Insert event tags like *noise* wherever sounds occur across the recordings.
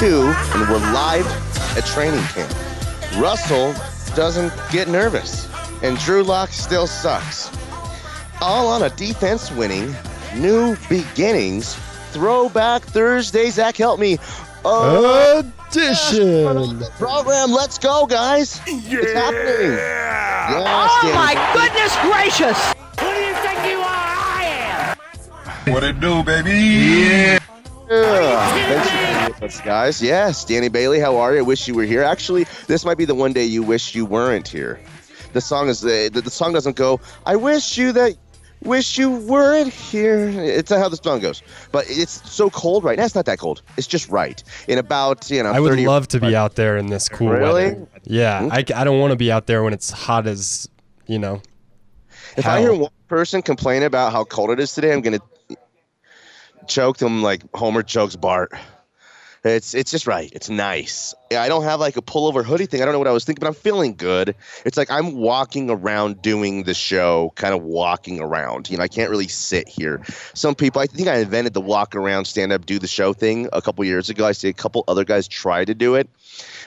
Cried. day Yes, I two, and we're live at training camp. Russell doesn't get nervous, and Drew Lock still sucks. All on a defense winning, new beginnings, throwback Thursday. Zach, help me. Edition. program. Let's go, guys. It's happening. Yes, Oh Danny. my goodness gracious! Who do you think you are? I am. What it do, baby? Yeah. Yeah. Thanks for being with us, guys. Yes, Danny Bailey, how are you? I wish you were here. Actually, this might be the one day you wish you weren't here. The song is the the, the song doesn't go. I wish you that. Wish you weren't here. It's not how the song goes, but it's so cold right now. It's not that cold. It's just right. In about you know. I would love to be out there in this cool Really? weather. Yeah, hmm? I, I don't want to be out there when it's hot as, you know. If I hear one person complain about how cold it is today, I'm gonna choke them like Homer chokes Bart. It's it's just right. It's nice. I don't have like a pullover hoodie thing. I don't know what I was thinking, but I'm feeling good. It's like I'm walking around doing the show, kind of walking around. You know, I can't really sit here. Some people, I think I invented the walk around, stand up, do the show thing a couple years ago. I see a couple other guys try to do it,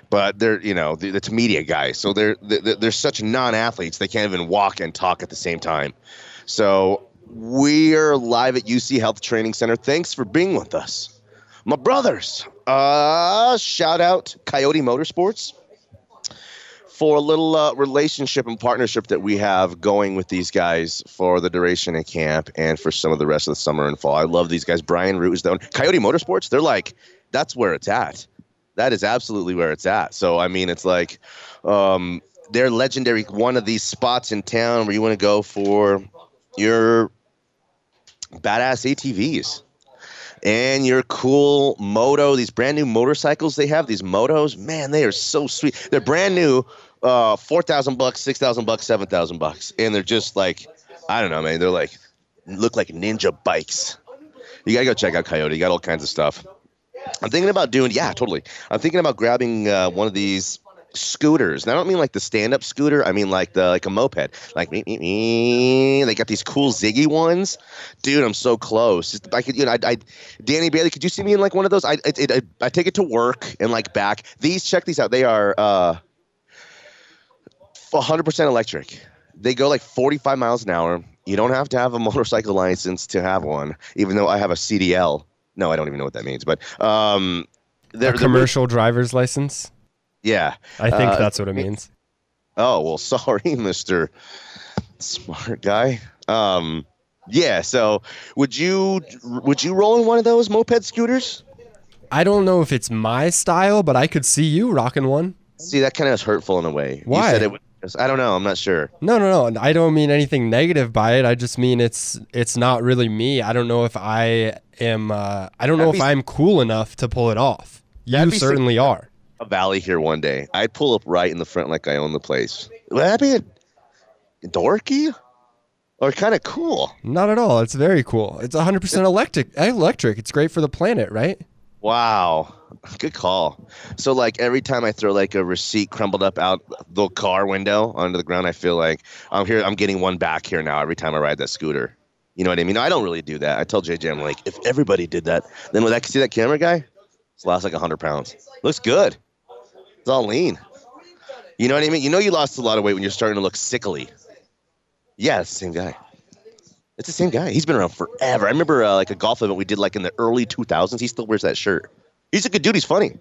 but they're you know it's media guys, so they're they're, they're such non-athletes. They can't even walk and talk at the same time. So we are live at UC Health Training Center. Thanks for being with us, my brothers. Uh, shout out Coyote Motorsports for a little uh, relationship and partnership that we have going with these guys for the duration of camp and for some of the rest of the summer and fall. I love these guys. Brian Root is the owner. Coyote Motorsports. They're like, that's where it's at. That is absolutely where it's at. So I mean, it's like, um, they're legendary. One of these spots in town where you want to go for your badass ATVs and your cool moto. These brand new motorcycles they have. These motos, man, they are so sweet. They're brand new, uh, four thousand bucks, six thousand bucks, seven thousand bucks, and they're just like, I don't know, man. They're like, look like ninja bikes. You gotta go check out Coyote. You got all kinds of stuff. I'm thinking about doing, yeah, totally. I'm thinking about grabbing uh, one of these scooters. And I don't mean like the stand-up scooter. I mean like the like a moped. Like me, me, me. They got these cool Ziggy ones, dude. I'm so close. I could, you know, I, I, Danny Bailey. Could you see me in like one of those? I, it, it, I, I take it to work and like back. These, check these out. They are uh, 100% electric. They go like 45 miles an hour. You don't have to have a *laughs* motorcycle license to have one, even though I have a CDL. No, I don't even know what that means, but um, A they're, they're- commercial driver's license. Yeah. I think Uh, that's what it means. Oh well, *laughs* sorry, Mister Smart Guy. Um, yeah. So, would you would you roll in one of those moped scooters? I don't know if it's my style, but I could see you rocking one. See, that kind of is hurtful in a way. Why? You said it was, I don't know. I'm not sure. No, no, no. I don't mean anything negative by it. I just mean it's it's not really me. I don't know if I am. Uh, I don't know That'd if be- I'm cool enough to pull it off. You That'd sick. certainly are. A valley here one day. I'd pull up right in the front like I own the place. Would that be a dorky or kind of cool? Not at all. It's very cool. It's 100% electric. Electric. It's great for the planet, right? Wow. Good call. So like every time I throw like a receipt crumbled up out the car window onto the ground, I feel like I'm here. I'm getting one back here now. Every time I ride that scooter, you know what I mean? I don't really do that. I tell JJ, I'm like, if everybody did that, then would I see that camera guy? It's lost like hundred pounds. Looks good. It's all lean. You know what I mean? You know you lost a lot of weight when you're starting to look sickly. Yeah, it's the same guy. It's the same guy. He's been around forever. I remember uh, like a golf event we did like in the early 2000s. He still wears that shirt. He's a good dude. He's funny.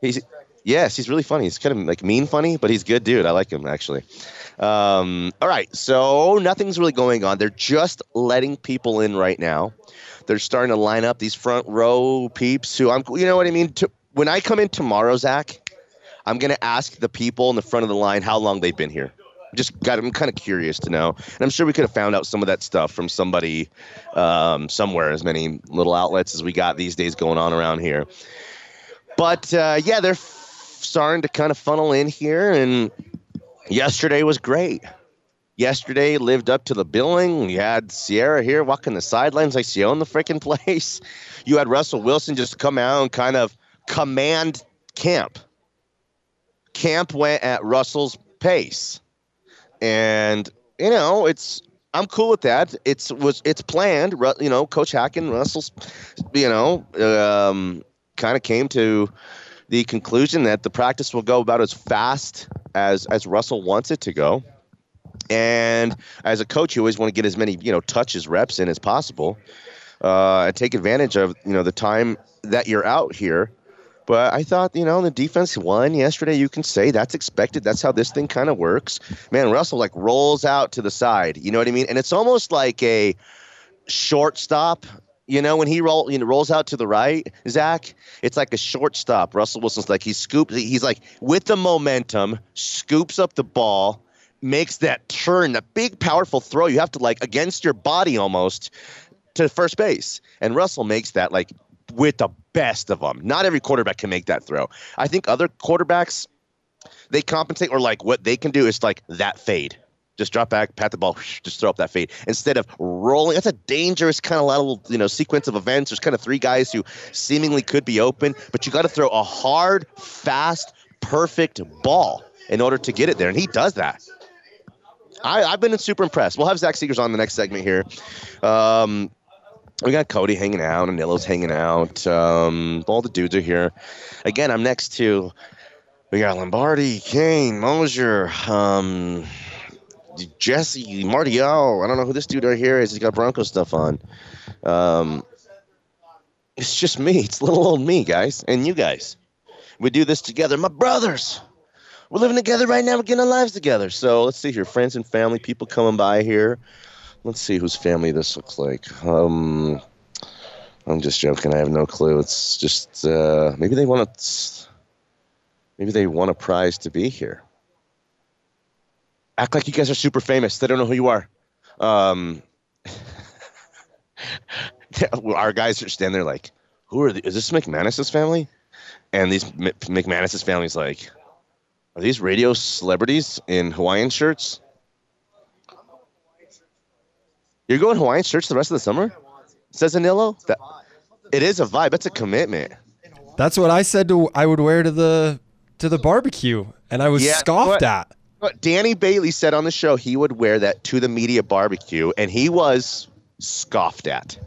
He's yes, he's really funny. He's kind of like mean funny, but he's good dude. I like him actually. Um, all right, so nothing's really going on. They're just letting people in right now. They're starting to line up these front row peeps who I'm, you know what I mean? To, when I come in tomorrow, Zach, I'm gonna ask the people in the front of the line how long they've been here. Just got, I'm kind of curious to know, and I'm sure we could have found out some of that stuff from somebody um, somewhere. As many little outlets as we got these days going on around here. But uh, yeah, they're f- starting to kind of funnel in here, and yesterday was great. Yesterday lived up to the billing. You had Ciara here walking the sidelines like she owned the freaking *laughs* place. You had Russell Wilson just come out and kind of command camp. Camp went at Russell's pace, and you know it's I'm cool with that. It's was it's planned. You know, Coach Hack and Russell's, you know, um, kind of came to the conclusion that the practice will go about as fast as as Russell wants it to go. And as a coach, you always want to get as many you know touches, reps in as possible, uh, and take advantage of you know the time that you're out here. But I thought, you know, the defense won yesterday. You can say that's expected. That's how this thing kind of works. Man, Russell like rolls out to the side. You know what I mean? And it's almost like a shortstop. You know, when he roll, you know, rolls out to the right, Zach, it's like a shortstop. Russell Wilson's like he scoops. He's like with the momentum, scoops up the ball, makes that turn, that big, powerful throw. You have to like against your body almost to first base, and Russell makes that like with the best of them. Not every quarterback can make that throw. I think other quarterbacks they compensate or like what they can do is like that fade. Just drop back, pat the ball, just throw up that fade instead of rolling. That's a dangerous kind of little you know sequence of events. There's kind of three guys who seemingly could be open, but you got to throw a hard, fast, perfect ball in order to get it there, and he does that. I, I've been super impressed. We'll have Zach Segars on the next segment here. Um, we got Cody hanging out, and Nillo's hanging out. Um, all the dudes are here. Again, I'm next to we got Lombardi, Kane, Mosier, um, Jesse, Martial. I don't know who this dude right here is. He's got Bronco stuff on. Um, it's just me. It's little old me, guys, and you guys. We do this together, my brothers. We're living together right now. We're getting our lives together. So let's see here, friends and family, people coming by here. Let's see whose family this looks like. Um, I'm just joking. I have no clue. It's just uh, maybe they want to. Maybe they want a prize to be here. Act like you guys are super famous. They don't know who you are. Um, *laughs* our guys are standing there like, "Who are? The, is this McManus's family?" And these McManus's family's like, "Are these radio celebrities in Hawaiian shirts?" You're going Hawaiian shirts the rest of the summer? Says Aniello? That, it is a vibe. That's a commitment. That's what I said to I would wear to the to the barbecue, and I was Yeah, scoffed but- at. But Danny Bailey said on the show he would wear that to the media barbecue, and he was scoffed at.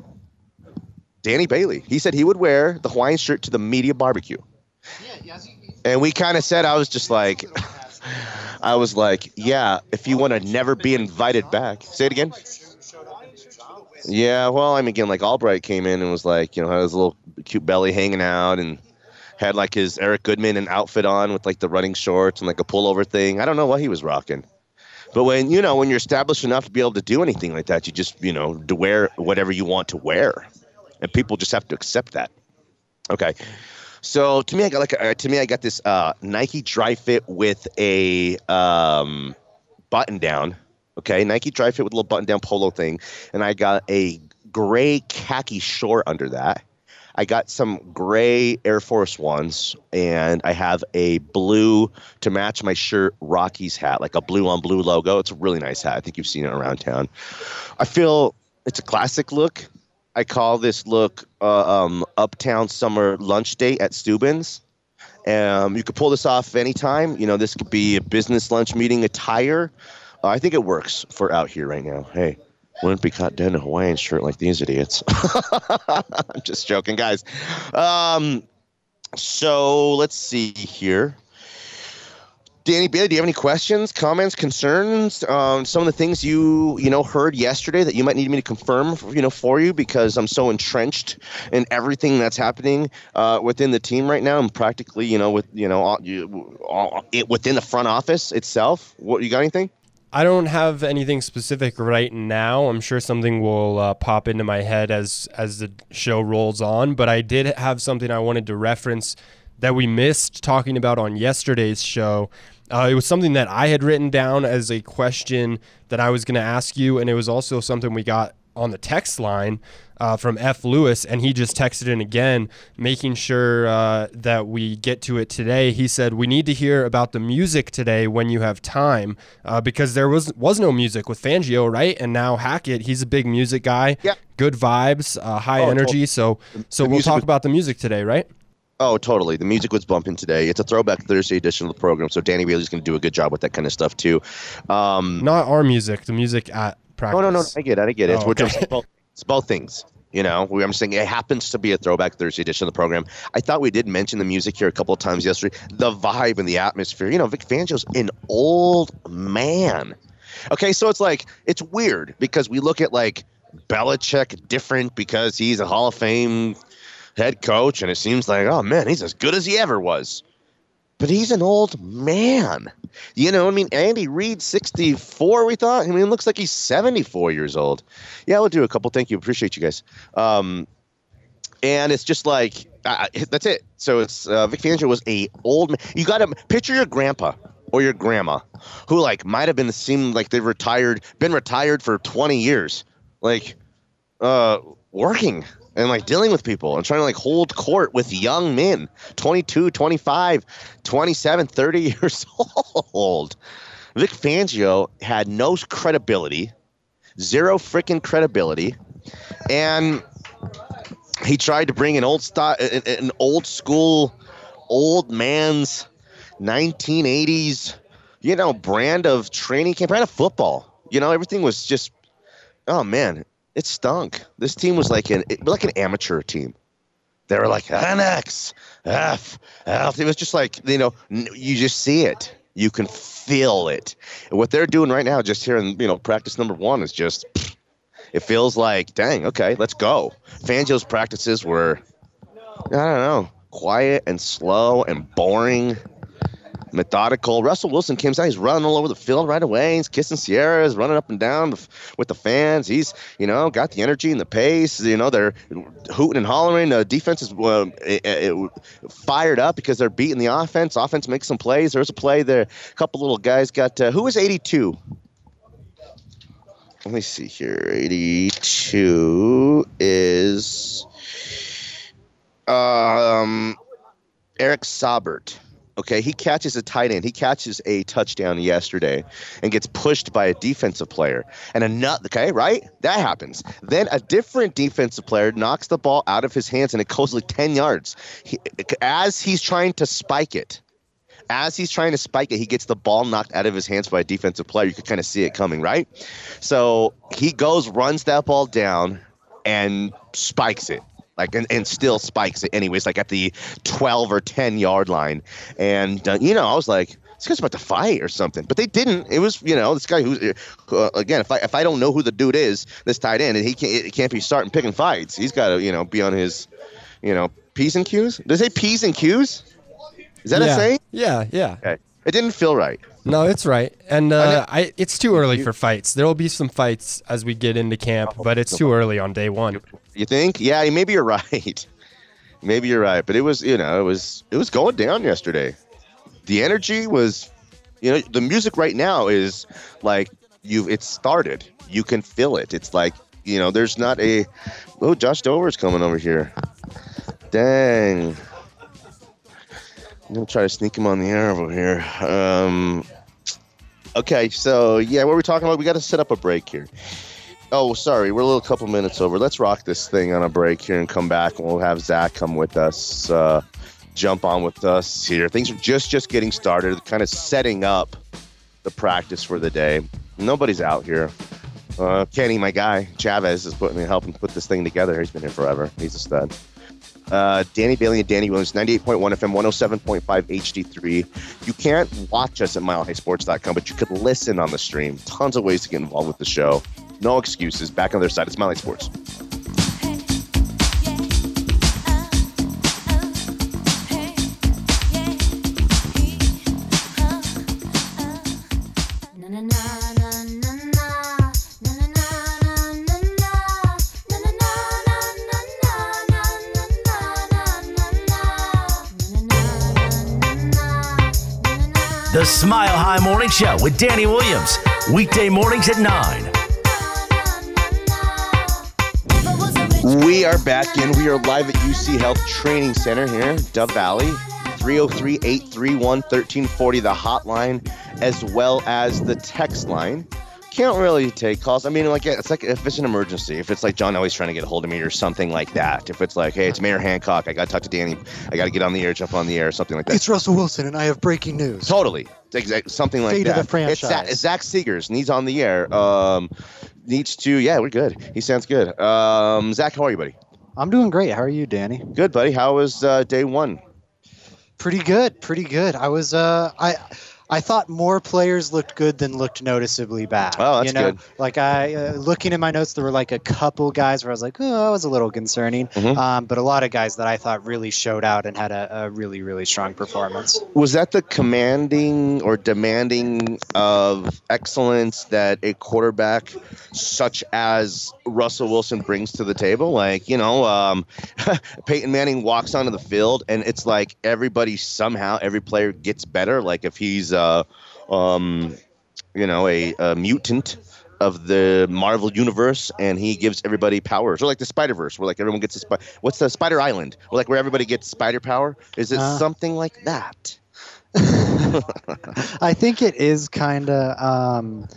Danny Bailey. He said he would wear the Hawaiian shirt to the media barbecue. And we kind of said, I was just like, *laughs* I was like, yeah, if you want to never be invited back. Say it again. Yeah, well, I mean, again, like Albright came in and was like, you know, had his little cute belly hanging out and had like his Eric Goodman and outfit on with like the running shorts and like a pullover thing. I don't know what he was rocking. But when you know when you're established enough to be able to do anything like that, you just you know to wear whatever you want to wear, and people just have to accept that. Okay, so to me, I got like uh, to me, I got this uh, Nike Dri-FIT with a um, button down. Okay, Nike Dri-FIT with a little button down polo thing, and I got a gray khaki short under that. I got some gray Air Force Ones, and I have a blue to match my shirt Rockies hat, like a blue on blue logo. It's a really nice hat. I think you've seen it around town. I feel it's a classic look. I call this look uh, um, Uptown Summer Lunch Date at Steuben's. Um, you could pull this off anytime. You know, this could be a business lunch meeting attire. Uh, I think it works for out here right now. Hey, wouldn't be caught dead in a Hawaiian shirt like these idiots. *laughs* I'm just joking, guys. Um, so let's see here. Danny Bailey, do you have any questions, comments, concerns? Um, some of the things you you know heard yesterday that you might need me to confirm, you know, for you because I'm so entrenched in everything that's happening uh, within the team right now, and practically, you know, with you know, all, you, all, it within the front office itself. What you got anything? I don't have anything specific right now. I'm sure something will uh, pop into my head as as the show rolls on. But I did have something I wanted to reference that we missed talking about on yesterday's show. Uh, it was something that I had written down as a question that I was going to ask you, and it was also something we got on the text line uh, from F. Lewis, and he just texted in again, making sure uh, that we get to it today. He said, We need to hear about the music today when you have time, uh, because there was, was no music with Fangio, right? And now Hackett, he's a big music guy, Yeah. good vibes, uh, high Oh, energy. So, so the we'll talk was- about the music today, right? Oh, totally. The music was bumping today. It's a throwback Thursday edition of the program, so Danny Bailey's going to do a good job with that kind of stuff too. Um, Not our music, the music at practice. no, no, no. I get it. I get it. Oh, okay. just both, it's both things. You know, we, I'm saying it happens to be a throwback Thursday edition of the program. I thought we did mention the music here a couple of times yesterday. The vibe and the atmosphere. You know, Vic Fangio's an old man. Okay, so it's like it's weird because we look at like Belichick different because he's a Hall of Fame head coach, and it seems like, oh man, he's as good as he ever was. But he's an old man. You know, I mean, Andy Reid, 64, we thought. I mean, it looks like he's 74 years old. Yeah, we'll do a couple. Thank you. Appreciate you guys. Um, and it's just like, uh, that's it. So it's uh, Vic Fangio was a old man. You got to picture your grandpa or your grandma who, like, might have been seemed like they've retired, been retired for 20 years. Like, uh, working and like dealing with people and trying to like hold court with young men 22 25 27 30 *laughs* years old. Vic fangio had no credibility zero freaking credibility and he tried to bring an old style an, old school old man's 1980s you know brand of training camp brand of football. You know everything was just oh man it stunk. This team was like an it, like an amateur team. They were like NX, F, F. It was just like you know you just see it. You can feel it. What they're doing right now, just here in you know practice number one, is just it feels like dang okay, let's go. Fangio's practices were I don't know quiet and slow and boring methodical. Russell Wilson comes out. He's running all over the field right away. He's kissing Ciara's, running up and down with the fans. He's, you know, got the energy and the pace. You know, they're hooting and hollering. The defense is uh, it, it, fired up because they're beating the offense. Offense makes some plays. There's a play there. A couple little guys got. Uh, who was 82? Let me see here. 82 is um Eric Saubert. Okay, he catches a tight end. He catches a touchdown yesterday and gets pushed by a defensive player. And a nut, okay, right? That happens. Then a different defensive player knocks the ball out of his hands and it goes like 10 yards. He, as he's trying to spike it, as he's trying to spike it, he gets the ball knocked out of his hands by a defensive player. You could kind of see it coming, right? So he goes, runs that ball down, and spikes it like and, and still spikes it anyways like at the 12 or 10 yard line. And uh, you know i was like this guy's about to fight or something. But they didn't. It was you know this guy who's uh, again if i if i don't know who the dude is this tight end and he can't it can't be starting picking fights. He's got to you know be on his you know p's and q's. Does it say p's and q's? Is that yeah. a saying? Yeah, yeah. okay. It didn't feel right. No, it's right, and uh, know- I, it's too early for fights. There will be some fights as we get into camp, but it's too early on day one. You think? Yeah, maybe you're *laughs* right. maybe you're right, but it was, you know, it was it was going down yesterday. The energy was, you know, the music right now is like you it's started. You can feel it. It's like, you know, there's not a Oh, Josh Dover's coming over here. Dang. I'm gonna try to sneak him on the air over here. Um Okay, so yeah, what we're talking about, we got to set up a break here. Oh, sorry, we're a little couple minutes over. Let's rock this thing on a break here and come back, and we'll have Zach come with us, uh, jump on with us here. Things are just just getting started, kind of setting up the practice for the day. Nobody's out here. Uh, Kenny, my guy, Chavez is putting me helping put this thing together. He's been here forever. He's a stud. Uh, Danny Bailey and Danny Williams, 98.1 FM, 107.5 HD3. You can't watch us at milehighsports.com, but you could listen on the stream. Tons of ways to get involved with the show. No excuses. Back on their side. It's Smiley Sports. The Smile High Morning Show with Danny Williams. Weekday mornings at 9 We are back in. We are live at UC Health Training Center here, Dove Valley. 303 831 1340, the hotline, as well as the text line. Can't really take calls. I mean, like, it's like if it's an emergency, if it's like John always trying to get a hold of me or something like that. If it's like, hey, it's Mayor Hancock, I got to talk to Danny, I got to get on the air, jump on the air, or something like that. It's Russell Wilson, and I have breaking news. Totally. Something like Fate of that. the franchise. It's Zach, Zach Segars, and he's on the air. Um, needs to, yeah, we're good. He sounds good. Um, Zach, how are you, buddy? I'm doing great. How are you, Danny? Good, buddy. How was uh, day one? Pretty good. Pretty good. I was. Uh, I. I thought more players looked good than looked noticeably bad. Oh, that's you know, good. Like I, uh, looking at my notes, there were like a couple guys where I was like, oh, that was a little concerning. Mhm. Um, but a lot of guys that I thought really showed out and had a, a really, really strong performance. Was that the commanding or demanding of excellence that a quarterback such as Russell Wilson brings to the table? Like, you know, um, *laughs* Peyton Manning walks onto the field and it's like everybody somehow, every player gets better. Like if he's, uh, um, you know, a, a mutant of the Marvel universe, and he gives everybody powers, or like the Spider Verse, where like everyone gets a spider. what's the Spider Island, or like where everybody gets spider power. Is it Uh. something like that? *laughs* I think it is kind of. Um,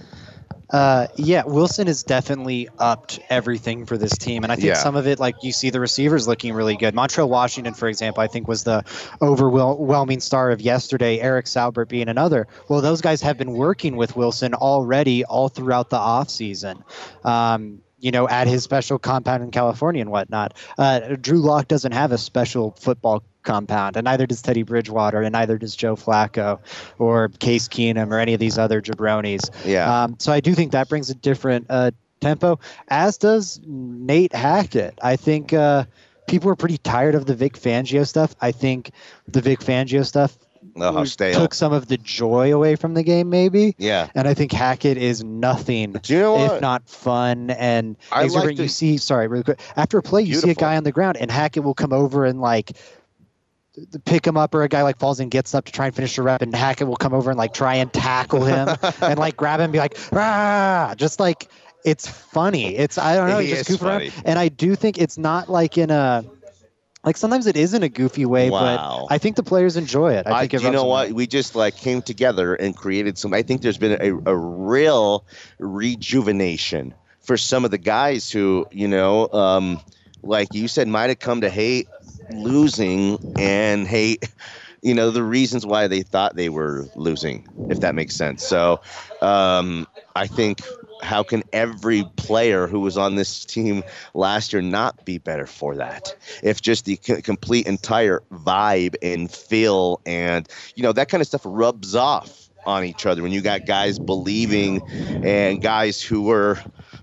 uh, yeah, Wilson has definitely upped everything for this team, and I think Yeah. some of it, like you see the receivers looking really good. Montrell Washington, for example, I think was the overwhelming star of yesterday. Eric Saubert being another. Well, those guys have been working with Wilson already all throughout the offseason. Um, you know, at his special compound in California and whatnot. Uh, Drew Lock doesn't have a special football compound, and neither does Teddy Bridgewater, and neither does Joe Flacco or Case Keenum or any of these other jabronis. Yeah. Um, so I do think that brings a different uh, tempo, as does Nate Hackett. I think uh, people are pretty tired of the Vic Fangio stuff. I think the Vic Fangio stuff Oh, took some of the joy away from the game, maybe. yeah. And I think Hackett is nothing you know if not fun and I like the- you see, sorry, really quick. After a play, you see a guy on the ground, and Hackett will come over and like pick him up, or a guy like falls and gets up to try and finish the rep, and Hackett will come over and like try and tackle him *laughs* and like grab him and be like, ah, just like it's funny. It's I don't know, you just goof around, and I do think it's not like in a. Like sometimes it is in a goofy way, Wow. but I think the players enjoy it. I I, think it you know what? We just like came together and created some. I think there's been a, a real rejuvenation for some of the guys who, you know, um, like you said, might have come to hate losing and hate, you know, the reasons why they thought they were losing, if that makes sense. So um, I think. How can every player who was on this team last year not be better for that? If just the c- complete entire vibe and feel and you know that kind of stuff rubs off on each other when you got guys believing and guys who were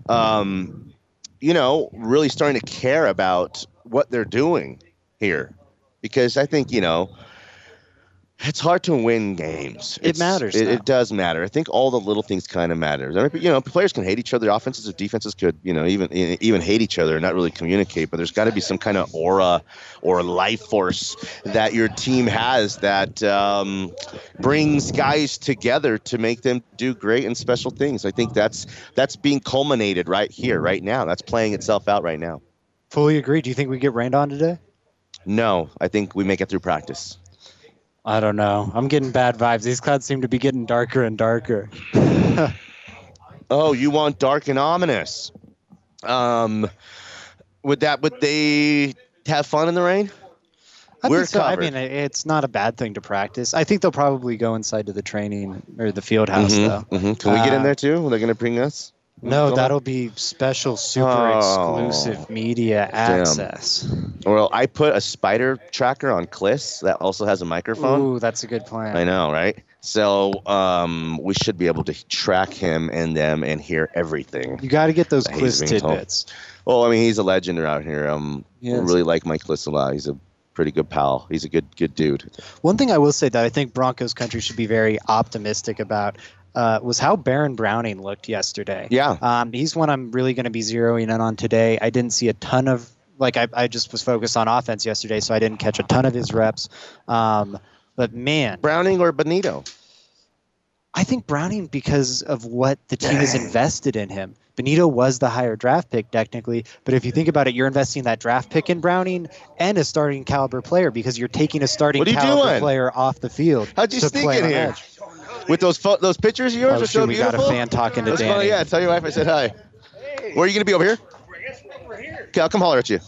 um, you know really starting to care about what they're doing here because i think you know it's hard to win games. It matters It, it does matter. I think all the little things kind of matter. I mean, you know, players can hate each other. Offenses or defenses could, you know, even even hate each other and not really communicate. But there's got to be some kind of aura or life force that your team has that um, brings guys together to make them do great and special things. I think that's that's being culminated right here, right now. That's playing itself out right now. Fully agree. Do you think we get rained on today? No, I think we make it through practice. I don't know. I'm getting bad vibes. These clouds seem to be getting darker and darker. *laughs* Oh, you want dark and ominous? Um, would that would they have fun in the rain? I We're think so. I mean, it's not a bad thing to practice. I think they'll probably go inside to the training or the field house, though. Mhm. Can we get in Uh, there too? Are they going to bring us? No, that'll be special, super Oh, exclusive media damn. access. Well, I put a spider tracker on Klis that also has a microphone. Ooh, that's a good plan. I know, right? So um, we should be able to track him and them and hear everything. You got to get those quiz being told. tidbits. Well, I mean, he's a legend around here. Um, Yes. really like Mike Klis a lot. He's a pretty good pal. He's a good good dude. One thing I will say that I think Broncos country should be very optimistic about uh, was how Baron Browning looked yesterday. Yeah. Um, he's one I'm really going to be zeroing in on today. I didn't see a ton of like I, I just was focused on offense yesterday, so I didn't catch a ton of his reps. Um, but man, Browning or Bonitto? I think Browning because of what the team has invested in him. Bonitto was the higher draft pick technically, but if you think about it, you're investing that draft pick in Browning and a starting caliber player because you're taking a starting What are you caliber doing? player off the field. How'd you sneak in here? edge. With those pho- those pictures of yours Oh, are so shoot, we got a fan talking to That's Danny. funny. Yeah, tell your wife I said hi. Where are you gonna be over here? Okay, I'll come holler at you.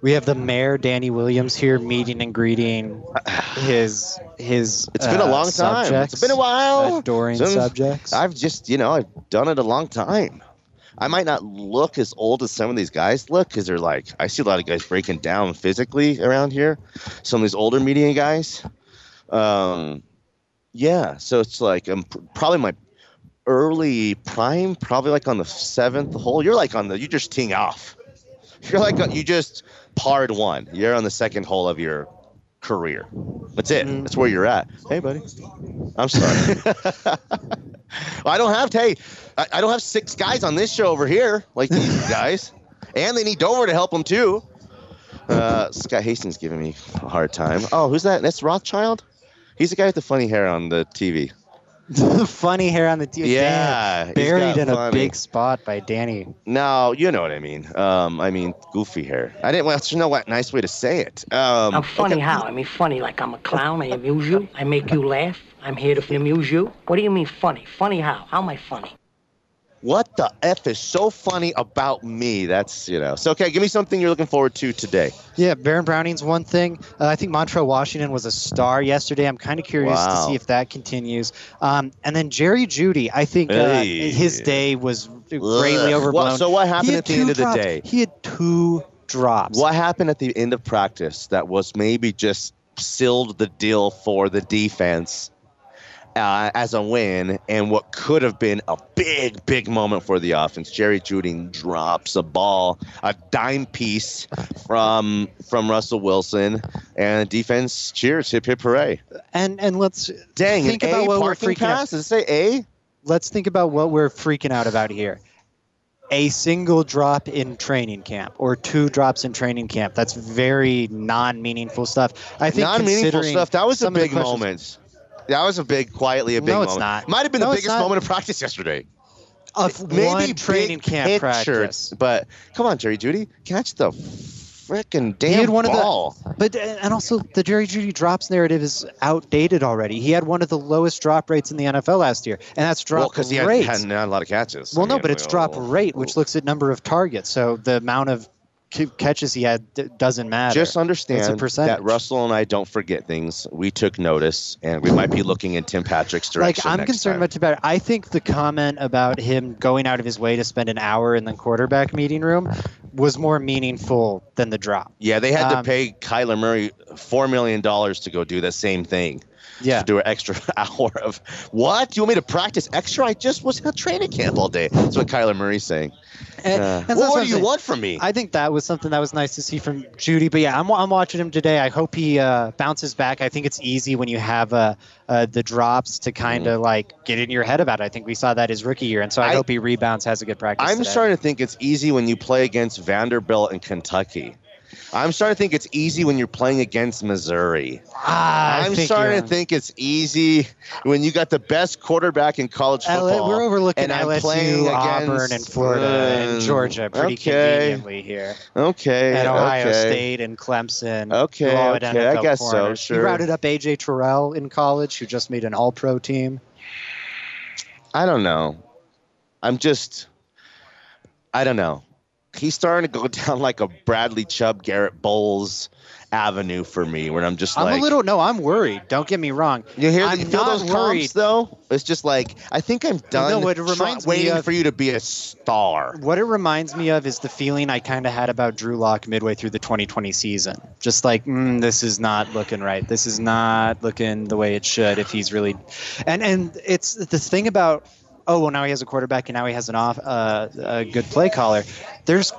We have the mayor Danny Williams here meeting and greeting his his. It's been a uh, long time. subjects, It's been a while. Adoring Since- subjects. I've just, you know, I've done it a long time. I might not look as old as some of these guys look because they're like, I see a lot of guys breaking down physically around here. Some of these older media guys. Um, yeah, so it's like I'm pr- probably my early prime, probably like on the seventh hole. You're like on the, you're just teeing off. You're like, you just parred one. You're on the second hole of your career. That's it. That's where you're at. Hey, buddy. I'm sorry. well, *laughs* *laughs* I don't have hey, I, I don't have six guys on this show over here like these *laughs* guys, and they need Dover to help them too. Uh, Scott Hastings giving me a hard time. Oh, who's that? That's Rothschild. He's the guy with the funny hair on the TV. the *laughs* funny hair on the TV. Yeah, he's buried got in a big spot by Danny. No, you know what I mean. Um, I mean goofy hair. I didn't. Well, there's no what nice way to say it. Um, I'm funny okay. how? I mean, funny like I'm a clown. I amuse you. I make you laugh. I'm here to amuse you. What do you mean funny? Funny how? How am I funny? What the f is so funny about me? That's you know. So okay, give me something you're looking forward to today. Yeah, Baron Browning's one thing. Uh, I think Montrell Washington was a star yesterday. I'm kind of curious to see if that continues. Um, and then Jerry Jeudy, I think uh, Hey. his day was greatly Ugh. overblown. What- so what happened at the end of the drops. day? He had two drops. What happened at the end of practice that was maybe just sealed the deal for the defense uh, as a win, and what could have been a big, big moment for the offense? Jerry Jeudy drops a ball, a dime piece from from Russell Wilson, and defense cheers, hip hip hooray! And and let's Dang, think about A what we're freaking out. Does it say A? Let's think about what we're freaking out about here. A single drop in training camp or two drops in training camp. That's very non-meaningful stuff. I think non-meaningful stuff. That was a big moment. That was a big, quietly a big No, moment. it's not. Might have been No, the biggest not. moment of practice yesterday. Of Maybe one training camp picture, practice. But come on, Jerry Jeudy, catch the freaking damn He had one ball. of the, but uh, and also the Jerry Jeudy drops narrative is outdated already. He had one of the lowest drop rates in the NFL last year, and that's drop well, because he had, had not a lot of catches. well, no, but it's drop rate, which looks at number of targets. So the amount of catches he had d- doesn't matter. Just understand that Russell and I don't forget things. We took notice, and we might be looking in Tim Patrick's direction. like. I'm concerned time. about Tibet. I think the comment about him going out of his way to spend an hour in the quarterback meeting room was more meaningful than the drop. Yeah, they had Um, to pay Kyler Murray four million dollars to go do the same thing. Yeah. To do an extra *laughs* hour of what? You want me to practice extra? I just was at training camp all day. That's what Kyler Murray's saying. And, Uh, and what, what do I'm you saying. want from me? I think that was something that was nice to see from Jeudy. But yeah, I'm, I'm watching him today. I hope he uh, bounces back. I think it's easy when you have uh, uh, the drops to kind of like get in your head about it. I think we saw that his rookie year, and so I, Mm. I- hope he rebounds, has a good practice. I'm today. starting to think it's easy when you play against Vanderbilt and Kentucky. I'm starting to think it's easy when you're playing against Missouri. Ah, I'm starting to think it's easy when you got the best quarterback in college L- football. we're overlooking and I'm playing LSU, Auburn, and Florida and uh, Georgia pretty okay. conveniently here, Okay. and Ohio okay. State and Clemson. Okay, who all had okay, I guess so, sure. He routed up AJ Terrell in college, who just made an All-Pro team. I don't know. I'm just. I don't know. He's starting to go *laughs* down like a Bradley Chubb, Garett Bolles avenue for me, where I'm just I'm like. a little no, I'm worried. Don't get me wrong. You hear? I'm you feel those worried. comps though? It's just like I think I'm done. No, it try- reminds me waiting of- for you to be a star. What it reminds me of is the feeling I kind of had about Drew Lock midway through the 2020 season. Just like, mm, this is not looking right. This is not looking the way it should if he's really. And and it's the thing about, oh well, now he has a quarterback and now he has an off uh, a good play caller. There's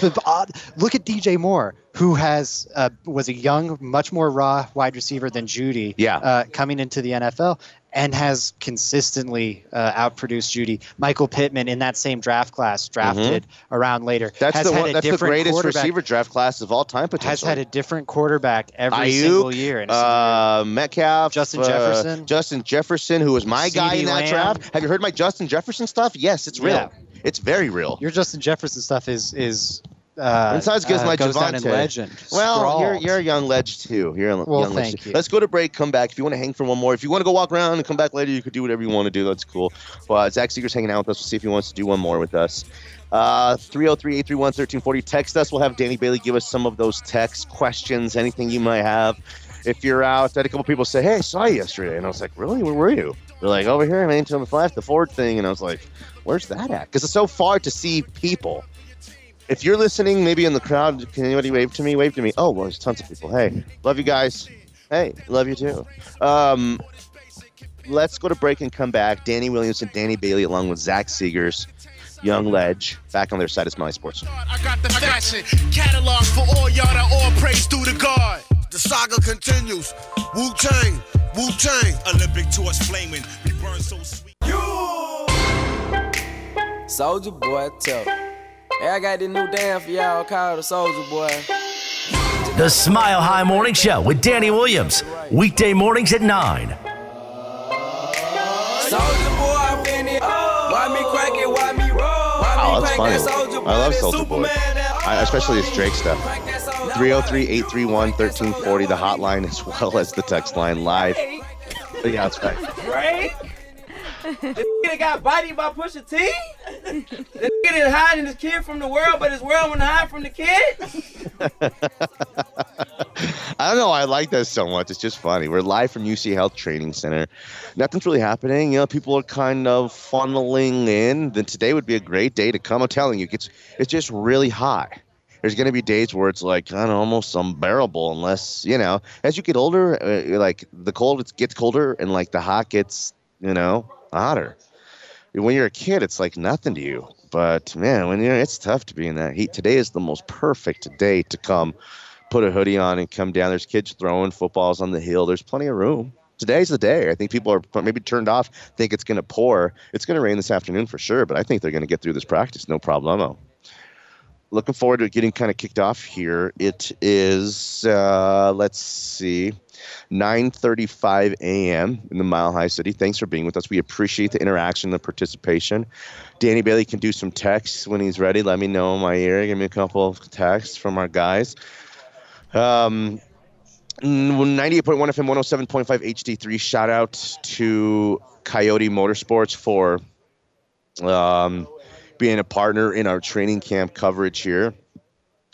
the odd. Look at DJ Moore, who has uh, was a young, much more raw wide receiver than Jeudy. Yeah. Uh, coming into the NFL. And has consistently uh, outproduced Jeudy. Michael Pittman in that same draft class, drafted around later, Mm-hmm. That's has the had one, a that's the greatest receiver draft class of all time. Has had a different quarterback every Aiyuk, single year. in a single year. uh, Metcalf, Justin uh, Jefferson. Justin Jefferson, who was my guy in that Lamb. draft. Have you heard my Justin Jefferson stuff? Yes, it's real. Yeah. It's very real. Your Justin Jefferson stuff is is. Uh, as good as uh, my goes Javante. legend. Well, you're, you're a young ledge too. You're a Well, young ledge. thank too. you. Let's go to break. Come back if you want to hang for one more. If you want to go walk around and come back later, you could do whatever you want to do. That's cool. Well, Zach Segars's hanging out with us. We'll see if he wants to do one more with us. Uh, 303-831-1340. Text us. We'll have Danny Bailey give us some of those text questions, anything you might have. If you're out, I had a couple people say, "Hey, I saw you yesterday," and I was like, "Really? Where were you?" They're like, "Over here, man, to the left, the Ford thing," and I was like, "Where's that at?" Because it's so far to see people if you're listening, maybe in the crowd, can anybody wave to me? Wave to me. Oh, well, there's tons of people. Hey, love you guys. Hey, love you too. Um, let's go to break and come back. Danny Williams and Danny Bailey, along with Zach Segars, Young Ledge, back on their side of Smiley Sports. I got the fashion catalog for all y'all that all praise through the God. The saga continues. Wu Tang, Wu Tang. Olympic torch flaming, we burn so sweet. Soulja Boy, tell. Hey, I got this new dance for y'all called the Soulja Boy. The Smile High Morning Show with Danny Williams. Weekday mornings at 9. Soulja Boy, I'm in it. Why me crack it? Why me roll? Why Oh, me that's crank funny. that Soulja Boy? I love Soulja Boy. Superman, I, especially this Drake stuff. Crank that Soulja Boy. 303 831 1340, the hotline, as well as the text line live. But yeah, that's right. Drake? This nigga got bodied by Pusha T? This nigga is hiding his kid from the world, but his world won't hide from the kid? I don't know. I like that so much. It's just funny. We're live from UC Health Training Center. Nothing's really happening. You know, people are kind of funneling in. Then today would be a great day to come. I'm telling you, it's it's just really hot. There's going to be days where it's like kind of almost unbearable, unless you know. As you get older, uh, like the cold it gets colder, and like the hot gets you know hotter. When you're a kid, it's like nothing to you. But man, when you're, it's tough to be in that heat. Today is the most perfect day to come put a hoodie on and come down. There's kids throwing footballs on the hill. There's plenty of room. Today's the day. I think people are maybe turned off, think it's going to pour. It's going to rain this afternoon for sure, but I think they're going to get through this practice, no problemo. Looking forward to getting kind of kicked off here. It is, uh, let's see, 9:35 a.m. in the Mile High City. Thanks for being with us. We appreciate the interaction, the participation. Danny Bailey can do some texts when he's ready. Let me know in my ear. Give me a couple of texts from our guys. Um, 98.1 FM, 107.5 HD3. Shout out to Coyote Motorsports for um, being a partner in our training camp coverage here.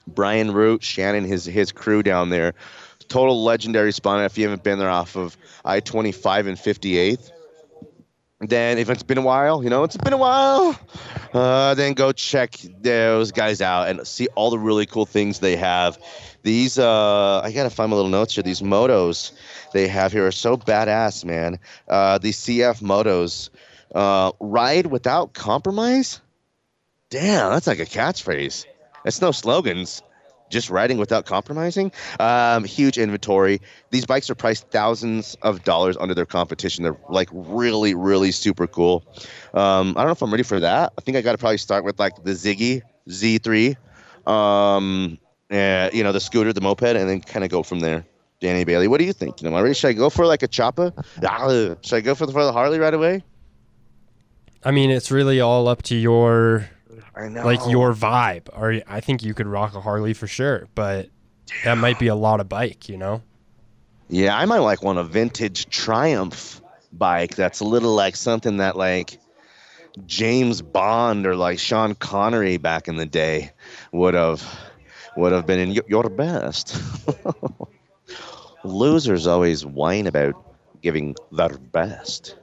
Brian Root, Shannon, his his crew down there, total legendary spot. If you haven't been there off of I 25 and 58th, then if it's been a while, you know, it's been a while, uh, then go check those guys out and see all the really cool things they have. These, uh, I gotta find my little notes here. These motos they have here are so badass, man. Uh, these CF motos, uh, ride without compromise. Damn, that's like a catchphrase. That's no slogans. Just riding without compromising. Um, huge inventory. These bikes are priced thousands of dollars under their competition. They're like really, really super cool. Um, I don't know if I'm ready for that. I think I got to probably start with like the Ziggy Z3, um, uh, you know, the scooter, the moped, and then kind of go from there. Danny Bailey, what do you think? Am I ready? Should I go for like a choppa? Ah, Should I go for the, for the Harley right away? I mean, it's really all up to your I know. like your vibe. Or I think you could rock a Harley for sure, but that might be a lot of bike, you know. Yeah, I might like want a vintage Triumph bike that's a little like something that like James Bond or like Sean Connery back in the day would have would have been in y- your best. *laughs* Losers always whine about giving their best.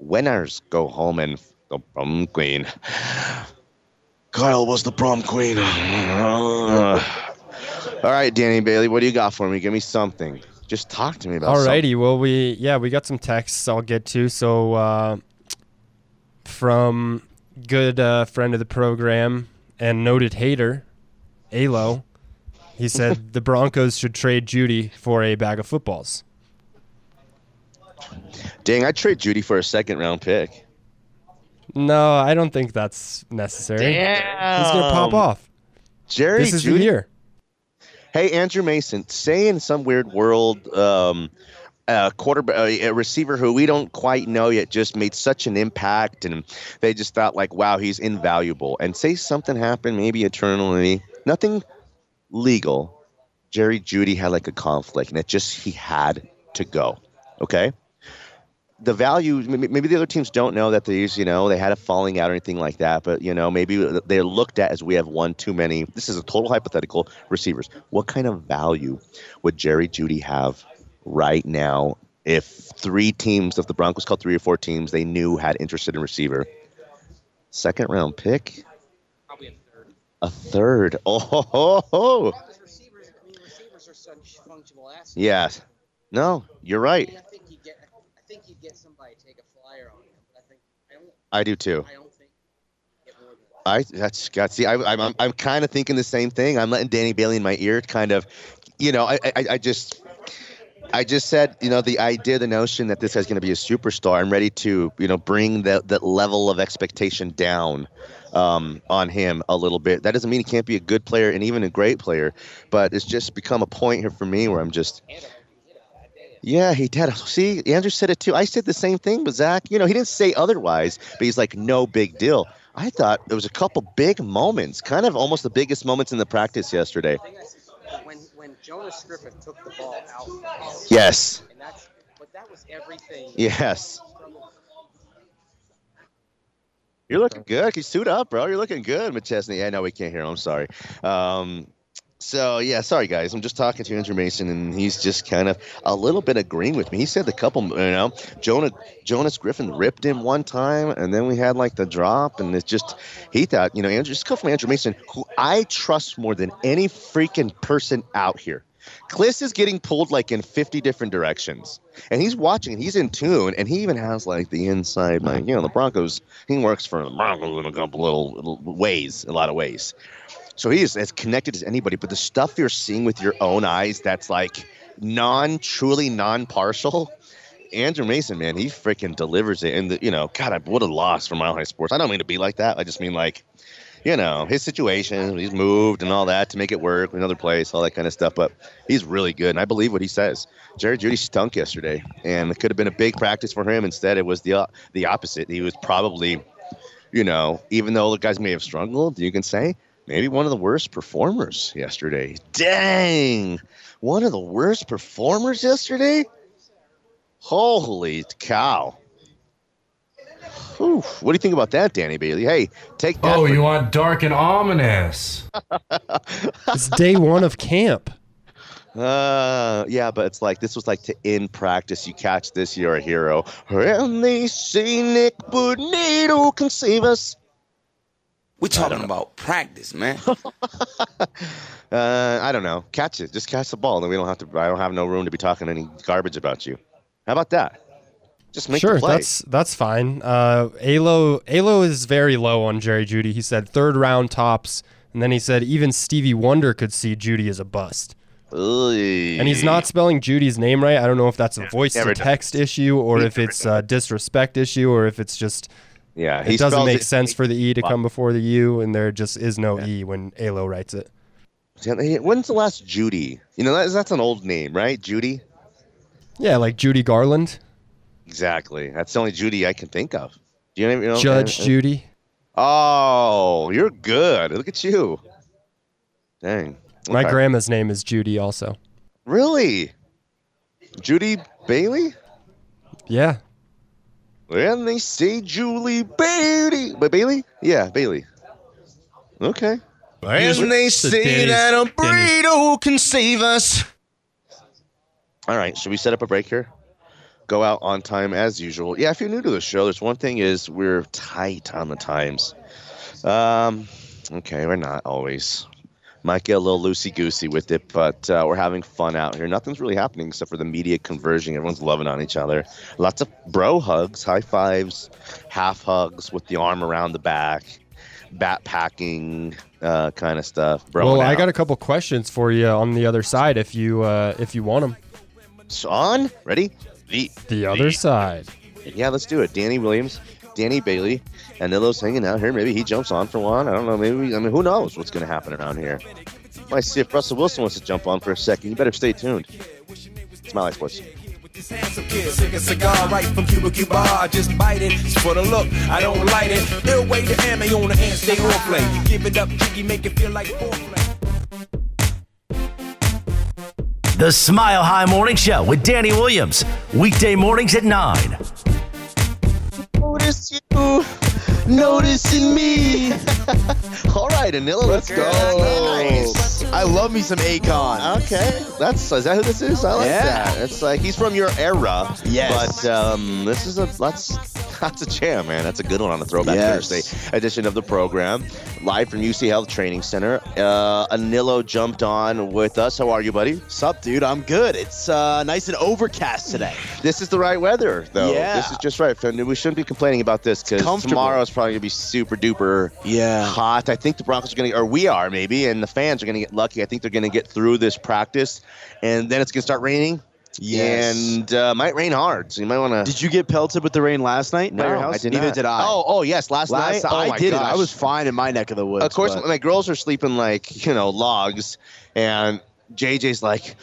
Winners go home and the prom queen. Kyle was the prom queen. All right, Danny Bailey, what do you got for me? Give me something. Just talk to me about something. Alrighty, well we yeah we got some texts I'll get to. So uh, from good uh, friend of the program and noted hater, Alo, he said *laughs* the Broncos should trade Jeudy for a bag of footballs. Dang, I'd trade Jeudy for a second round pick. No, I don't think that's necessary. He's gonna pop off. Jerry This is Judy. the year. Hey, Andrew Mason, say in some weird world, um, a quarterback, a receiver who we don't quite know yet, just made such an impact, and they just thought like, wow, he's invaluable. And say something happened, maybe eternally, nothing legal. Jerry Jeudy had like a conflict, and it just he had to go. Okay. The value, maybe maybe the other teams don't know that these, you know, they had a falling out or anything like that, but you know, maybe they're looked at as we have one too many. This is a total hypothetical receivers. What kind of value would Jerry Jeudy have right now if three teams, if the Broncos called three or four teams they knew had interested in receiver? Second round pick? Probably a third. A third. *laughs* Oh, ho, ho, ho. Receivers, I mean, receivers are such functional assets. yes. No, you're I right. mean, I think you get, I think you get somebody to take a flyer on him. But I think I do too. I don't think you get more than that. I that's got see. I, I'm I'm, I'm kind of thinking the same thing. I'm letting Danny Bailey in my ear, kind of. You know, I I, I just. I just said, you know, the idea, the notion that this guy's going to be a superstar. I'm ready to, you know, bring that that level of expectation down um, on him a little bit. That doesn't mean he can't be a good player and even a great player, but it's just become a point here for me where I'm just, yeah, he did. See, Andrew said it too. I said the same thing, but Zach, you know, he didn't say otherwise, but he's like, no big deal. I thought there was a couple big moments, kind of almost the biggest moments in the practice yesterday. The thing I said, when when Jonas Griffith took the ball out, Yes. and that's, but that was everything. Yes. You're looking good. You suit up, bro. You're looking good, McChesney. I know we can't hear him. I'm sorry. Um, so yeah, sorry guys. I'm just talking to Andrew Mason, and he's just kind of a little bit agreeing with me. He said the couple, you know, Jonah Jonas Griffith ripped him one time, and then we had like the drop, and it's just he thought, you know, Andrew, just come from Andrew Mason, who I trust more than any freaking person out here. Klis is getting pulled like in 50 different directions. And he's watching, he's in tune, and he even has like the inside, like, you know, the Broncos, he works for the Broncos in a couple little, little ways, a lot of ways. So he is as connected as anybody, but the stuff you're seeing with your own eyes that's like non, truly non partial. Andrew Mason, man, he freaking delivers it. And, the, you know, God, I would have lost for Mile High Sports. I don't mean to be like that. I just mean like, you know, his situation, he's moved and all that to make it work, another place, all that kind of stuff. But he's really good, and I believe what he says. Jerry Jeudy stunk yesterday, and it could have been a big practice for him. Instead, it was the o- the opposite. He was probably, you know, even though the guys may have struggled, you can say maybe one of the worst performers yesterday. Dang, one of the worst performers yesterday. Holy cow! Whew. What do you think about that, Danny Bailey? Hey, take that. Oh, for- you want dark and ominous? *laughs* It's day one of camp. Uh, yeah, but it's like this was like to in practice. You catch this, you're a hero. And they say Nik Bonitto can save us. We're talking about practice, man. *laughs* Uh, I don't know. Catch it. Just catch the ball. Then we don't have to. I don't have no room to be talking any garbage about you. How about that? Just make sure, the play. that's that's fine. Uh, Alo Alo is very low on Jerry Jeudy. He said third round tops, and then he said even Stevie Wonder could see Jeudy as a bust. And he's not spelling Jeudy's name right. I don't know if that's a voice to text issue or if it's a disrespect issue or if it's just Yeah, it doesn't make it- sense for the e to come before the u, and there just is no e when Alo writes it. When's the last Judy? You know, that's, that's an old name, right? Judy. Yeah, like Judy Garland, Exactly. That's the only Judy I can think of. Do you know? you know Judge uh, uh, Judy. Oh, you're good. Look at you. Dang. My grandma's name is Judy also. Really? Judy Bailey? Yeah. When they say Julie Bailey, but Bailey? Yeah, Bailey. Okay. And they say that a burrito can save us. All right, should we set up a break here? Go out on time as usual. Yeah, if you're new to the show, there's one thing is we're tight on the times. Um, okay, we're not always. Might get a little loosey goosey with it, but uh, we're having fun out here. Nothing's really happening except for the media converging. Everyone's loving on each other. Lots of bro hugs, high fives, half hugs with the arm around the back, bat packing uh, kind of stuff. Bro, well, I got a couple questions for you on the other side if you uh, if you want them. on. Ready? the The other side. Yeah, let's do it. Danny Williams, Danny Bailey, and Nilo's hanging out here. Maybe he jumps on for one. I don't know. Maybe I mean, who knows what's going to happen around here? Might see if Russell Wilson wants to jump on for a second. You better stay tuned. Smiley Sports. Handsome kid, sick a cigar right from Cuba Cuba. I just bite it. It's for the look, I don't light it. Ill way to ammo on the hand, stay on play. Give it up, jiggy, make it feel like foreplay. The Smile High Morning Show with Danny Williams. Weekday mornings at 9. Noticing me. *laughs* All right, Aniello, let's go. Nice. I love me some Akon. Okay, that's is that who this is? I like Yeah. that. It's like he's from your era. Yes. But um, this is a that's that's a jam, man. That's a good one on the Throwback Yes. Thursday edition of the program, live from UC Health Training Center. Uh, Aniello jumped on with us. How are you, buddy? Sup, dude? I'm good. It's uh, nice and overcast today. This is the right weather, though. Yeah. This is just right. We shouldn't be complaining about this because tomorrow is probably gonna be super duper Yeah. hot. I think the Broncos are gonna, or we are maybe, and the fans are gonna get lucky. I think they're gonna get through this practice, and then it's gonna start raining. Yes. And uh, might rain hard, so you might want to. Did you get pelted with the rain last night No, by your house? I did Neither not. did I. Oh, oh yes, last, last night. Oh I did it. I was fine in my neck of the woods. Of course, but- my girls are sleeping like you know logs, and JJ's like,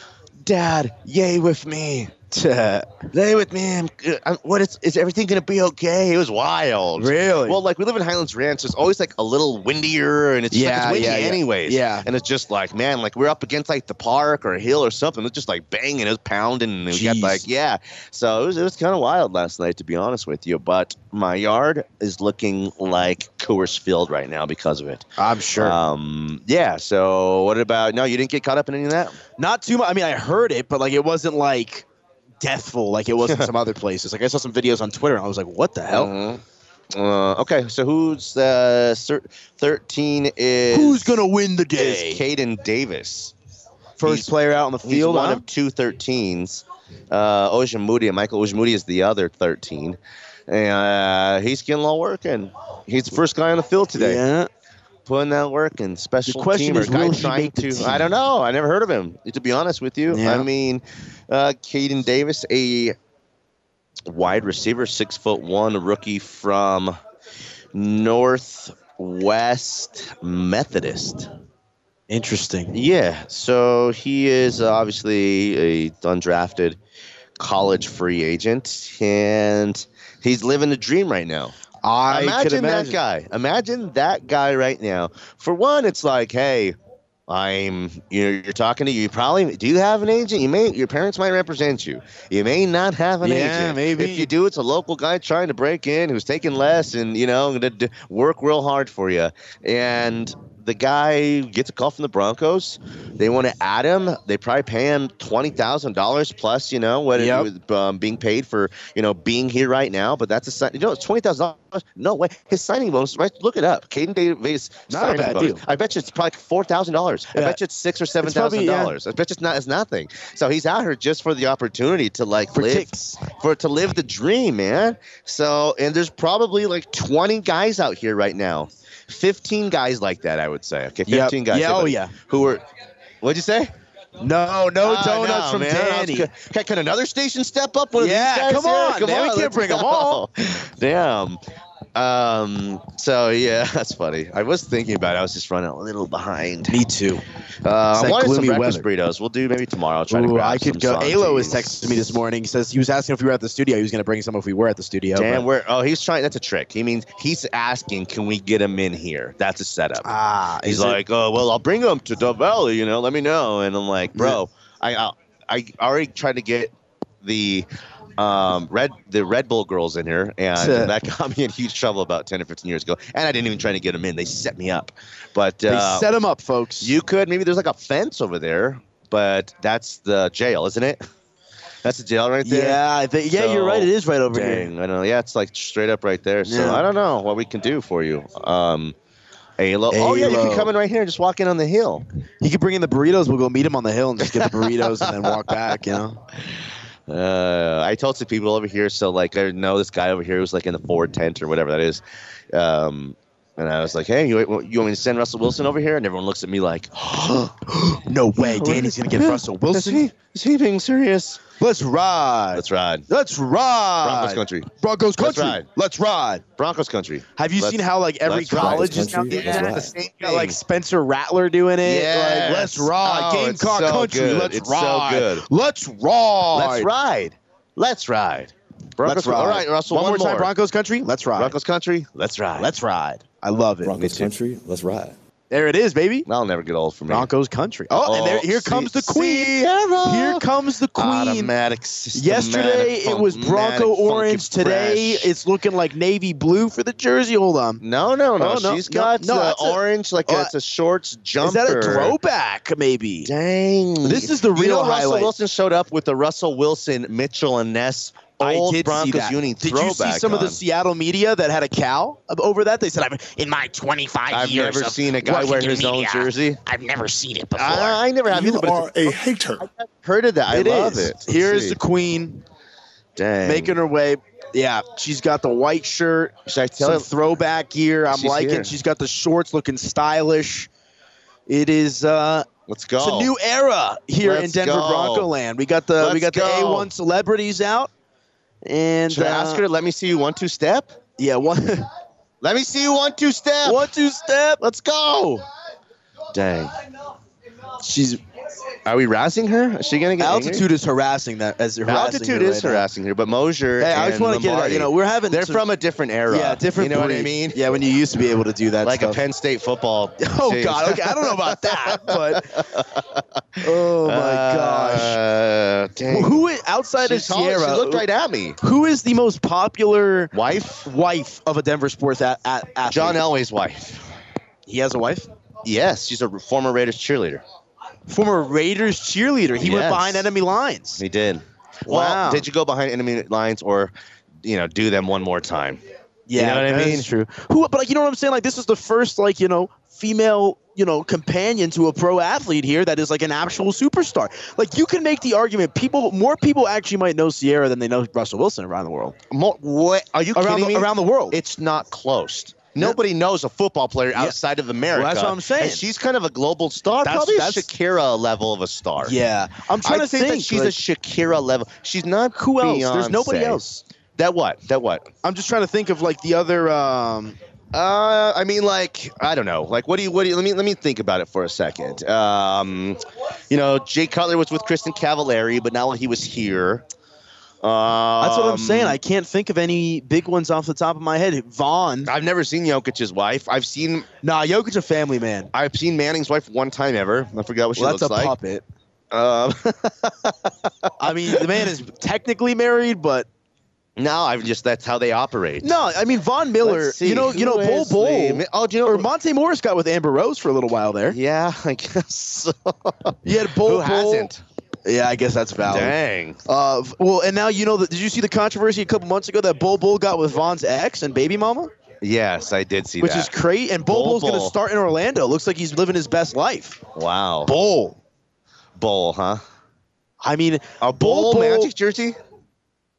"Dad, yay with me." *laughs* Lay with me. I'm, I'm, what is, is everything gonna be okay? It was wild. Really? Well, like we live in Highlands Ranch. It's always like a little windier, and it's just, like, Yeah, it's windy yeah, yeah. anyways. Yeah. And it's just like, man, like we're up against like the park or a hill or something. It's just like banging, it was pounding, and we got like, yeah. So it was it was kind of wild last night, to be honest with you. But my yard is looking like Coors Field right now because of it. I'm sure. Um, yeah. So what about? No, you didn't get caught up in any of that. Not too much. I mean, I heard it, but like it wasn't like deathful like it was in *laughs* some other places. Like I saw some videos on Twitter, and I was like, "What the hell? Mhm. Uh, okay, so who's uh, thirteen is Who's gonna win the day?" is Kaden Davis. First He's- player out on the field. one huh? of two 13s. Uh, Ojemudia, Michael Ojemudia is the other 13. And uh, he's getting a lot of work in. He's the first guy on the field today. Yeah. Putting that work in. Special The question teamer. is, guy will he trying to. team? I don't know. I never heard of him, to be honest with you. Yeah. I mean, uh, Kaden Davis, a wide receiver, six foot one, rookie from Northwest Methodist. Interesting. Yeah, so he is obviously a undrafted college free agent, and he's living the dream right now. I imagine, imagine that guy. Imagine that guy right now. For one, it's like, hey, I'm you're, you're talking to you. Probably do you have an agent? You may your parents might represent you. You may not have an Yeah, agent. maybe. If you do, it's a local guy trying to break in who's taking less and you know gonna work real hard for you. And the guy gets a call from the Broncos. They want to add him. They probably pay him twenty thousand dollars plus. You know what? it Yep. was, um, being paid for you know being here right now. But that's a sign. You know, it's twenty thousand dollars. No way. His signing bonus. Right? Look it up. Kaden Davis. Not a bad bonus. deal. I bet you it's probably four thousand dollars. I bet you it's six or seven thousand yeah. dollars. I bet you it's not. It's nothing. So he's out here just for the opportunity to like For live for to live the dream, man. So and there's probably like twenty guys out here right now. 15 guys like that, I would say. Okay, 15 Yep. guys. Yeah, oh, yeah. Who were, what'd you say? No, no Ah, donuts no, from man. Danny. Can, can another station step up? One Yeah, of these guys come on, Come man, we can't bring 'em all. *laughs* Damn. Um. So yeah, *laughs* that's funny. I was thinking about it. I was just running a little behind. Me too. Uh, I wanted some breakfast weather. burritos. We'll do maybe tomorrow. I'll try to Ooh, grab I could some go. Alo was Santis. texting me this morning. He says he was asking if we were at the studio. He was going to bring some if we were at the studio. Damn, where? Oh, he's trying. That's a trick. He means he's asking, can we get him in here? That's a setup. ah, He's is it- like, oh well, I'll bring him to Dove Valley. You know, let me know. And I'm like, bro, I I, I already tried to get the um red the Red Bull girls in here, and Tuh. that got me in huge trouble about ten or fifteen years ago. And I didn't even try to get them in. They set me up. But they uh, set him up, folks. you could maybe there's like a fence over there, but that's the jail, isn't it? That's the jail right there. yeah, I think, yeah, you're right. It is right over Dang, here. I know. Yeah, it's like straight up right there. So Yeah. I don't know what we can do for you. Um, Alo. Oh yeah, you can come in right here and just walk in on the hill. He could bring in the burritos. We'll go meet him on the hill and just get the burritos and then walk back. You know. Uh, I told some people over here, so like I know this guy over here who's like in the Ford tent or whatever that is. Um, And I was like, "Hey, you, you want me to send Russell Wilson over here?" And everyone looks at me like, *gasps* no way, Danny's gonna get Russell Wilson. Is he, is he being serious? Let's ride. Let's ride. Let's ride. Broncos country. Broncos Let's country. ride. Let's ride. Broncos country. Have you Let's- seen how like every college is now Country, doing let's that? The same Got like Spencer Rattler doing it. Yes. Like, let's ride. Oh, it's Gamecock so country. good. Let's It's so ride. good. Let's ride. Let's ride. Let's ride. Broncos. Let's ride. All right, Russell. One, One, more time, Broncos country. Let's ride. Broncos country. Let's ride. Let's ride. I love it. Broncos country, let's ride. There it is, baby. I'll never get old for me. Broncos country. Oh, and there, here see- comes the queen. Ciara. Here comes the queen. Automatic. Yesterday it was Bronco orange. Today it's looking like navy blue for the jersey. Hold on. No, no, no. Oh, no, She's no, got no, uh, that's a- orange, like uh, a, it's a shorts jumper. Is that a throwback? Maybe. Dang. This is the real You real know, Russell. Wilson showed up with the Russell Wilson, Mitchell, and Ness I did Broncos see that. uni Did you see some of the. Seattle media that had a cow over that? They said, "I'm in my 25 I've years never of seen a guy wear in his own jersey. I've never seen it before." I, I never have You either, but are it's, a hater. heard of that. I love is. it. Let's Here's see. the queen Dang. making her way. Yeah, she's got the white shirt, Should I tell some you? throwback gear. I'm She's liking. here. She's got the shorts looking stylish. It is uh Let's go. it's a new era here in Let's Denver go. Bronco land. We got the we Let's got the. A1 celebrities out. And Should I uh, ask her to let me see you one two step? Yeah, one *laughs* Let me see you one two step. one two step. Let's go. Dang. She's Are we razzing her? Is she gonna get angry? altitude is harassing that as harassing Altitude is right now. harassing her, but Mosier Hey, I just want to get out. You know, we're having they're some- from a different era. yeah, different. You know what I mean? Yeah, when you used to be able to do that. Like stuff. a Penn State football. *laughs* Oh. God! Okay, I don't know about that, *laughs* but oh my gosh! Uh, dang. Who is outside She's of tall- Ciara? She looked right at me. Who is the most popular Wife? wife of a Denver sports a- a- athlete? John Elway's wife. He has a wife. Yes, she's a former Raiders cheerleader. Former Raiders cheerleader. He went behind enemy lines. He did. Wow. Well, did you go behind enemy lines or, you know, do them one more time? Yeah, know what I mean? true. Who? But like, you know what I'm saying? Like, this is the first like you know female you know companion to a pro athlete here that is like an actual superstar. Like, you can make the argument people more people actually might know Ciara than they know Russell Wilson around the world. More, what? Are you Around kidding the, me? around the world. It's not close. Nobody knows a football player outside of America. Well, that's what I'm saying. And she's kind of a global star, That's- probably that's- a Shakira level of a star. yeah, I'm trying I to think, think. that she's like, a Shakira level. She's not who else? There's nobody else. That what? That what? I'm just trying to think of like the other. um Uh, I mean, like, I don't know. Like, what do you? What do you? Let me let me think about it for a second. Um, you know, Jay Cutler was with Kristin Cavallari, but now he was here. Um, That's what I'm saying. I can't think of any big ones off the top of my head. Von. I've never seen Jokic's wife. I've seen Nah, Jokic's a family man. I've seen Manning's wife one time ever. I forgot what she Well, that's looks a like. puppet. Um, *laughs* I mean, the man is technically married, but no, I've just that's how they operate. no. I mean, Von Miller. You know, you know, Bol the- Bol. Oh, do you know? Or Monte Morris got with Amber Rose for a little while there. yeah, I guess. You had Bol Who Bol. hasn't? Yeah, I guess that's valid. Dang. Uh, well, and now you know that. Did you see the controversy a couple months ago that Bol Bol got with Von's ex and baby mama, Yes, I did see that which is crazy. And Bol, Bol Bol's going to start in Orlando. Looks like he's living his best life. wow. Bol. Bol, huh? I mean, A Bol Bol- magic jersey?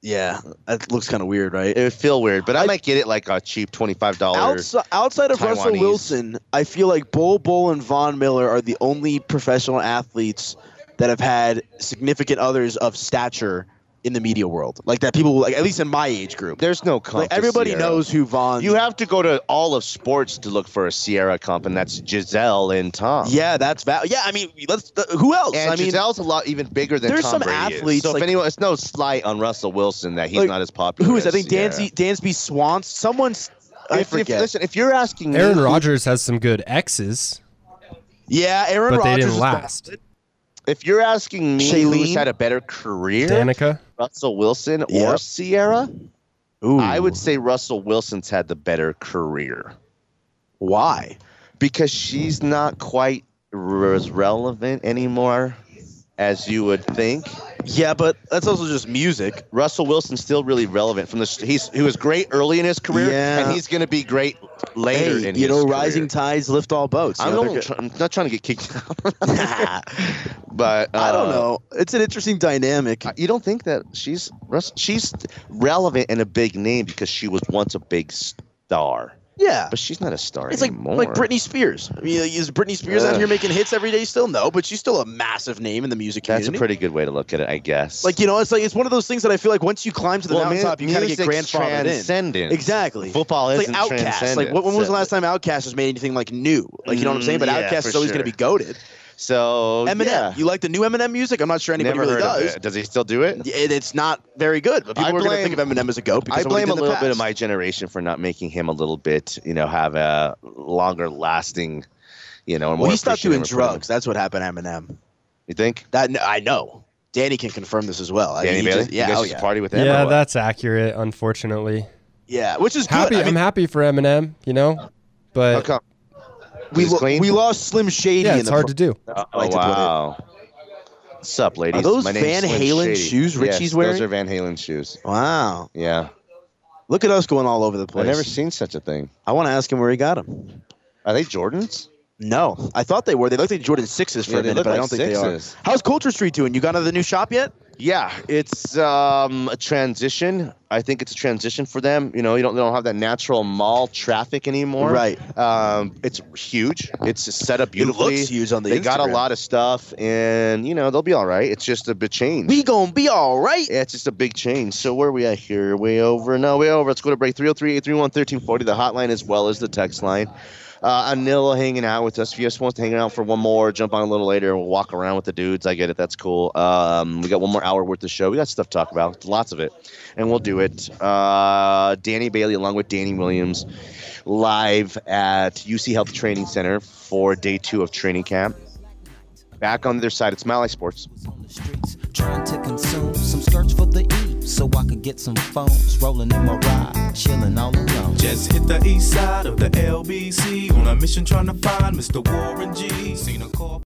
yeah, that looks kind of weird, right? It would feel weird, but I, might get it like a cheap twenty-five dollars. Outside, outside of Russell Wilson, I feel like Bol Bol and Von Miller are the only professional athletes that have had significant others of stature in the media world. Like that people, like at least in my age group. There's no comp. Like everybody Ciara. knows who Von You have to go to all of sports to look for a Ciara comp, and that's Gisele and Tom. yeah, that's val. Yeah, I mean, let's. Uh, who else? And I mean, Gisele's a lot even bigger than there's Tom some Brady is. athletes, So if anyone, it's no slight on Russell Wilson that he's Like, not as popular. who is? I think Ciara. Dansby Dansby Swans. Someone's. I If, if, forget. listen, if you're asking Aaron who- Rodgers has some good X's, yeah, Aaron but they Rodgers didn't is last. If you're asking me who's had a better career, Danica. Russell Wilson or Yep. Ciara, Ooh, I would say Russell Wilson's had the better career why? because she's not quite as relevant anymore as you would think. Yeah, but that's also just music. Russell Wilson's still really relevant from the he's he was great early in his career Yeah. and he's going to be great later Hey, in you know, career. rising tides lift all boats. I'm, know, try- I'm not trying to get kicked out, *laughs* *laughs* but uh, I don't know. It's an interesting dynamic. You don't think that she's Russ- she's relevant and a big name because she was once a big star. Yeah. But she's not a star It's like anymore. like Britney Spears. I mean, is Britney Spears out here making hits every day still? No, but she's still a massive name in the music That's community. That's a pretty good way to look at it, I guess. like you know, it's like it's one of those things that I feel like once you climb to the Well, mountaintop, you kind of get grandfathered in. Exactly. Football isn't like OutKast. Like when, when was the last time OutKast has made anything like new? Like you know what I'm saying? But Mm, yeah, OutKast is always sure. going to be goaded. So Eminem, yeah. you like the new Eminem music? I'm not sure anybody Never really does. Does he still do it? It, it's not very good. But people I are going to think of Eminem as a goat because I of what he blame a did in little bit of my generation for not making him a little bit, you know, have a longer lasting, you know, more Well, he stopped doing drugs. That's what happened to Eminem. You think? That I know. Danny can confirm this as well. I Danny mean, Bailey? just- You yeah, guys oh, yeah. party with him Yeah, that's accurate. Unfortunately, yeah, which is happy. good. I mean, I'm happy for Eminem. You know, How but come? We, lo- we lost Slim Shady. yeah, in it's the hard pro- to do. Oh, I like to wow. What's up, ladies? Are those My name's Van Halen Shady. shoes Richie's yes, wearing? Those are Van Halen shoes. Wow. Yeah. Look at us going all over the place. I've never seen such a thing. I want to ask him where he got them. Are they Jordans? No, I thought they were. They looked like Jordan sixes for Yeah, a minute, look but I don't think they are. How's Culture Street doing? You got into the new shop yet? Yeah, it's um, a transition. I think it's a transition for them. You know, you don't they don't have that natural mall traffic anymore. Right. Um, it's huge. It's set up beautifully. It looks huge on the They got a lot of stuff, and you know they'll be all right. It's just a big change. We gonna be all right. Yeah, it's just a big change. So where are we at here? Way over? No, way over. Let's go to break. 303-831-1340, the hotline as well as the text line. Uh, Anil hanging out with us. If you're supposed to hang out for one more, jump on a little later. We'll walk around with the dudes. I get it. That's cool. Um, we got one more hour worth of show. We got stuff to talk about. Lots of it. And we'll do it. Uh, Danny Bailey along with Danny Williams live at UC Health Training Center for day two of training camp. Back on their side. It's Mally Sports. Trying to consume some skirts for the E so I can get some phones rolling in my ride, chilling all alone. Just hit the east side of the LBC on a mission trying to find Mr. Warren G. Seen a call.